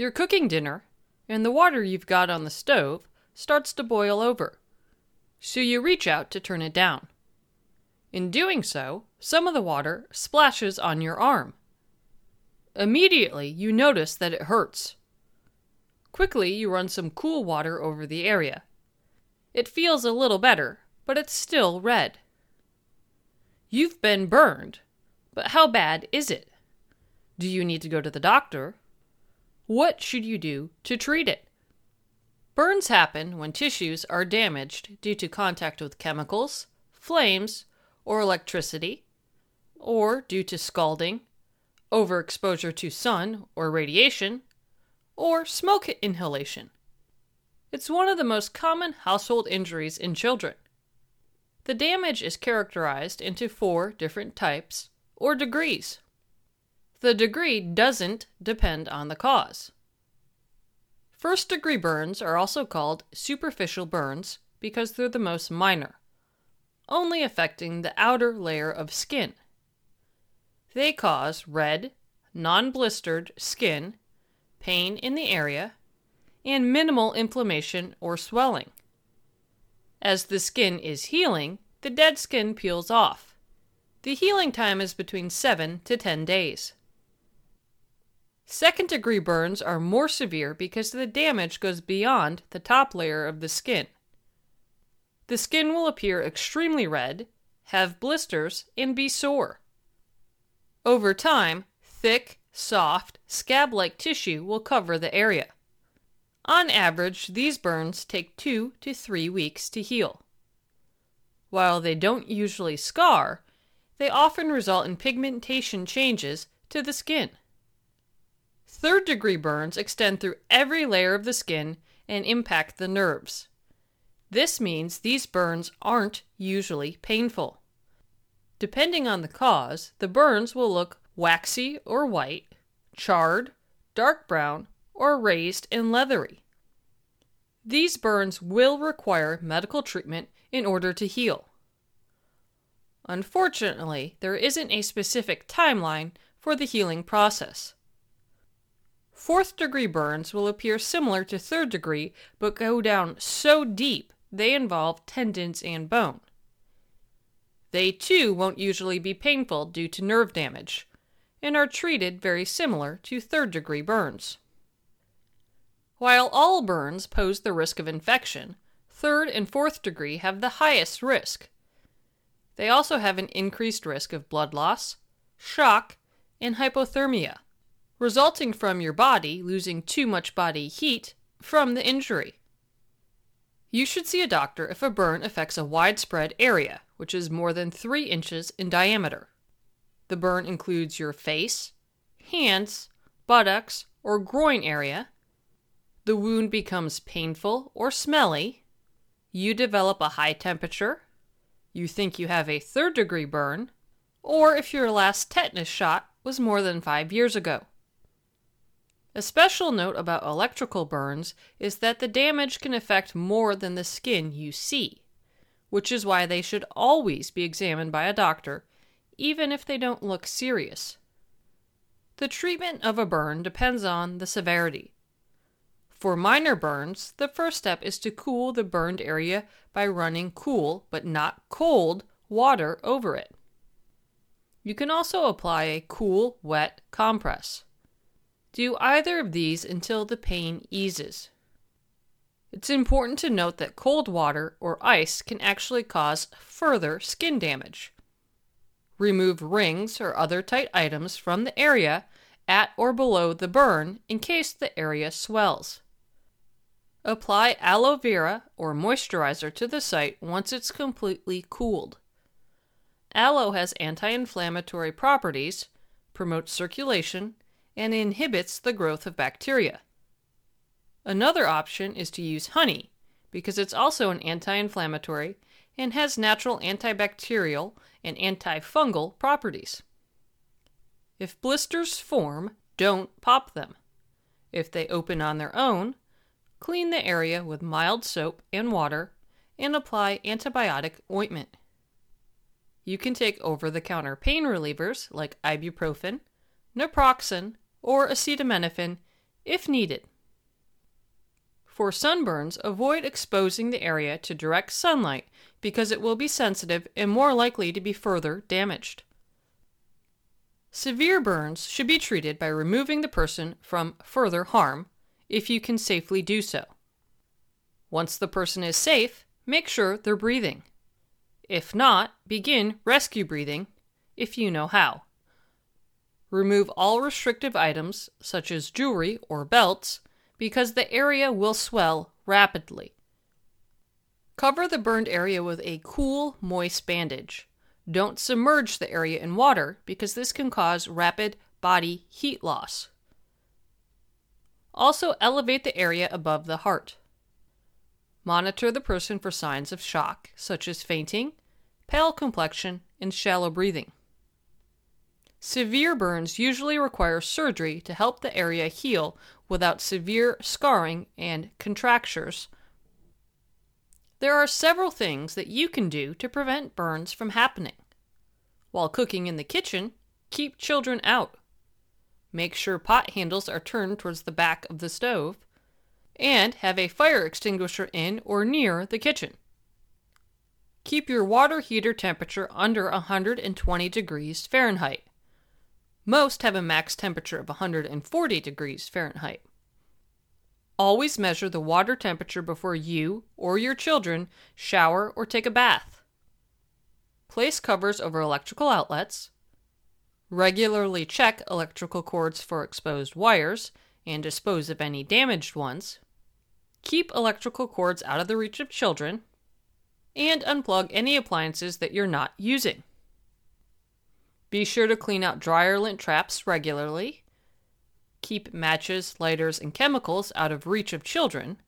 You're cooking dinner, and the water you've got on the stove starts to boil over. So you reach out to turn it down. In doing so, some of the water splashes on your arm. Immediately, you notice that it hurts. Quickly, you run some cool water over the area. It feels a little better, but it's still red. You've been burned, but how bad is it? Do you need to go to the doctor? What should you do to treat it? Burns happen when tissues are damaged due to contact with chemicals, flames, or electricity, or due to scalding, overexposure to sun or radiation, or smoke inhalation. It's one of the most common household injuries in children. The damage is characterized into four different types or degrees. The degree doesn't depend on the cause. First degree burns are also called superficial burns because they're the most minor, only affecting the outer layer of skin. They cause red, non blistered skin, pain in the area, and minimal inflammation or swelling. As the skin is healing, the dead skin peels off. The healing time is between 7 to 10 days. Second degree burns are more severe because the damage goes beyond the top layer of the skin. The skin will appear extremely red, have blisters, and be sore. Over time, thick, soft, scab like tissue will cover the area. On average, these burns take two to three weeks to heal. While they don't usually scar, they often result in pigmentation changes to the skin. Third degree burns extend through every layer of the skin and impact the nerves. This means these burns aren't usually painful. Depending on the cause, the burns will look waxy or white, charred, dark brown, or raised and leathery. These burns will require medical treatment in order to heal. Unfortunately, there isn't a specific timeline for the healing process. Fourth degree burns will appear similar to third degree but go down so deep they involve tendons and bone. They too won't usually be painful due to nerve damage and are treated very similar to third degree burns. While all burns pose the risk of infection, third and fourth degree have the highest risk. They also have an increased risk of blood loss, shock, and hypothermia, resulting from your body losing too much body heat from the injury. You should see a doctor if a burn affects a widespread area, which is more than 3 inches in diameter. The burn includes your face, hands, buttocks, or groin area, the wound becomes painful or smelly, you develop a high temperature, you think you have a third degree burn, or if your last tetanus shot was more than five years ago. A special note about electrical burns is that the damage can affect more than the skin you see, which is why they should always be examined by a doctor, even if they don't look serious. The treatment of a burn depends on the severity. For minor burns, the first step is to cool the burned area by running cool, but not cold, water over it. You can also apply a cool, wet compress. Do either of these until the pain eases. It's important to note that cold water or ice can actually cause further skin damage. Remove rings or other tight items from the area at or below the burn in case the area swells. Apply aloe vera or moisturizer to the site once it's completely cooled. Aloe has anti inflammatory properties, promotes circulation, and inhibits the growth of bacteria. Another option is to use honey because it's also an anti inflammatory and has natural antibacterial and antifungal properties. If blisters form, don't pop them. If they open on their own, clean the area with mild soap and water and apply antibiotic ointment. You can take over the counter pain relievers like ibuprofen, naproxen, or acetaminophen if needed. For sunburns, avoid exposing the area to direct sunlight because it will be sensitive and more likely to be further damaged. Severe burns should be treated by removing the person from further harm if you can safely do so. Once the person is safe, make sure they're breathing. If not, begin rescue breathing if you know how. Remove all restrictive items, such as jewelry or belts, because the area will swell rapidly. Cover the burned area with a cool, moist bandage. Don't submerge the area in water because this can cause rapid body heat loss. Also, elevate the area above the heart. Monitor the person for signs of shock, such as fainting, pale complexion, and shallow breathing. Severe burns usually require surgery to help the area heal without severe scarring and contractures. There are several things that you can do to prevent burns from happening. While cooking in the kitchen, keep children out. Make sure pot handles are turned towards the back of the stove, and have a fire extinguisher in or near the kitchen. Keep your water heater temperature under 120 degrees Fahrenheit. Most have a max temperature of 140 degrees Fahrenheit. Always measure the water temperature before you or your children shower or take a bath. Place covers over electrical outlets. Regularly check electrical cords for exposed wires and dispose of any damaged ones. Keep electrical cords out of the reach of children. And unplug any appliances that you're not using. Be sure to clean out dryer lint traps regularly. Keep matches, lighters, and chemicals out of reach of children.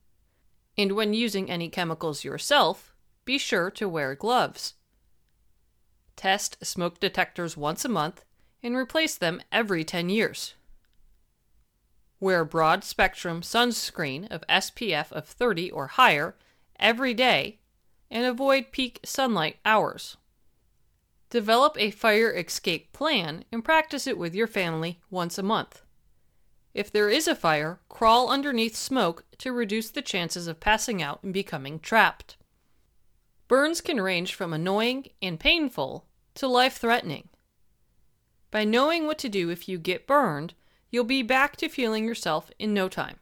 And when using any chemicals yourself, be sure to wear gloves. Test smoke detectors once a month and replace them every 10 years. Wear broad spectrum sunscreen of SPF of 30 or higher every day and avoid peak sunlight hours. Develop a fire escape plan and practice it with your family once a month. If there is a fire, crawl underneath smoke to reduce the chances of passing out and becoming trapped. Burns can range from annoying and painful to life threatening. By knowing what to do if you get burned, you'll be back to feeling yourself in no time.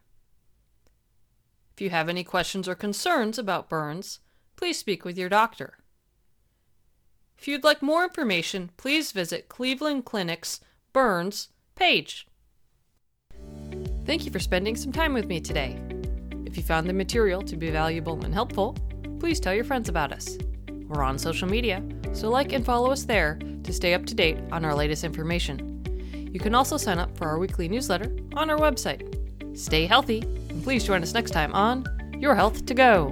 If you have any questions or concerns about burns, please speak with your doctor. If you'd like more information, please visit Cleveland Clinic's Burns page. Thank you for spending some time with me today. If you found the material to be valuable and helpful, please tell your friends about us. We're on social media, so like and follow us there to stay up to date on our latest information. You can also sign up for our weekly newsletter on our website. Stay healthy, and please join us next time on Your Health to Go.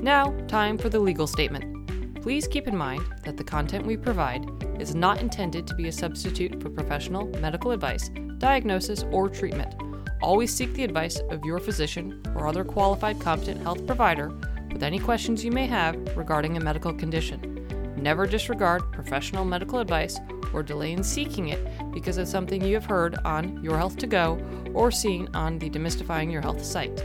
Now, time for the legal statement. Please keep in mind that the content we provide is not intended to be a substitute for professional medical advice, diagnosis, or treatment. Always seek the advice of your physician or other qualified competent health provider with any questions you may have regarding a medical condition. Never disregard professional medical advice or delay in seeking it because of something you have heard on Your Health to Go or seen on the Demystifying Your Health site.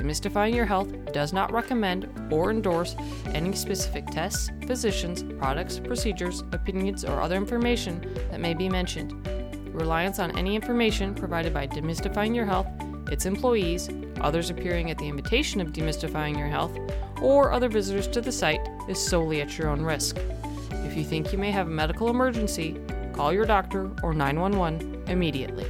Demystifying Your Health does not recommend or endorse any specific tests, physicians, products, procedures, opinions, or other information that may be mentioned. Reliance on any information provided by Demystifying Your Health, its employees, others appearing at the invitation of Demystifying Your Health, or other visitors to the site is solely at your own risk. If you think you may have a medical emergency, call your doctor or 911 immediately.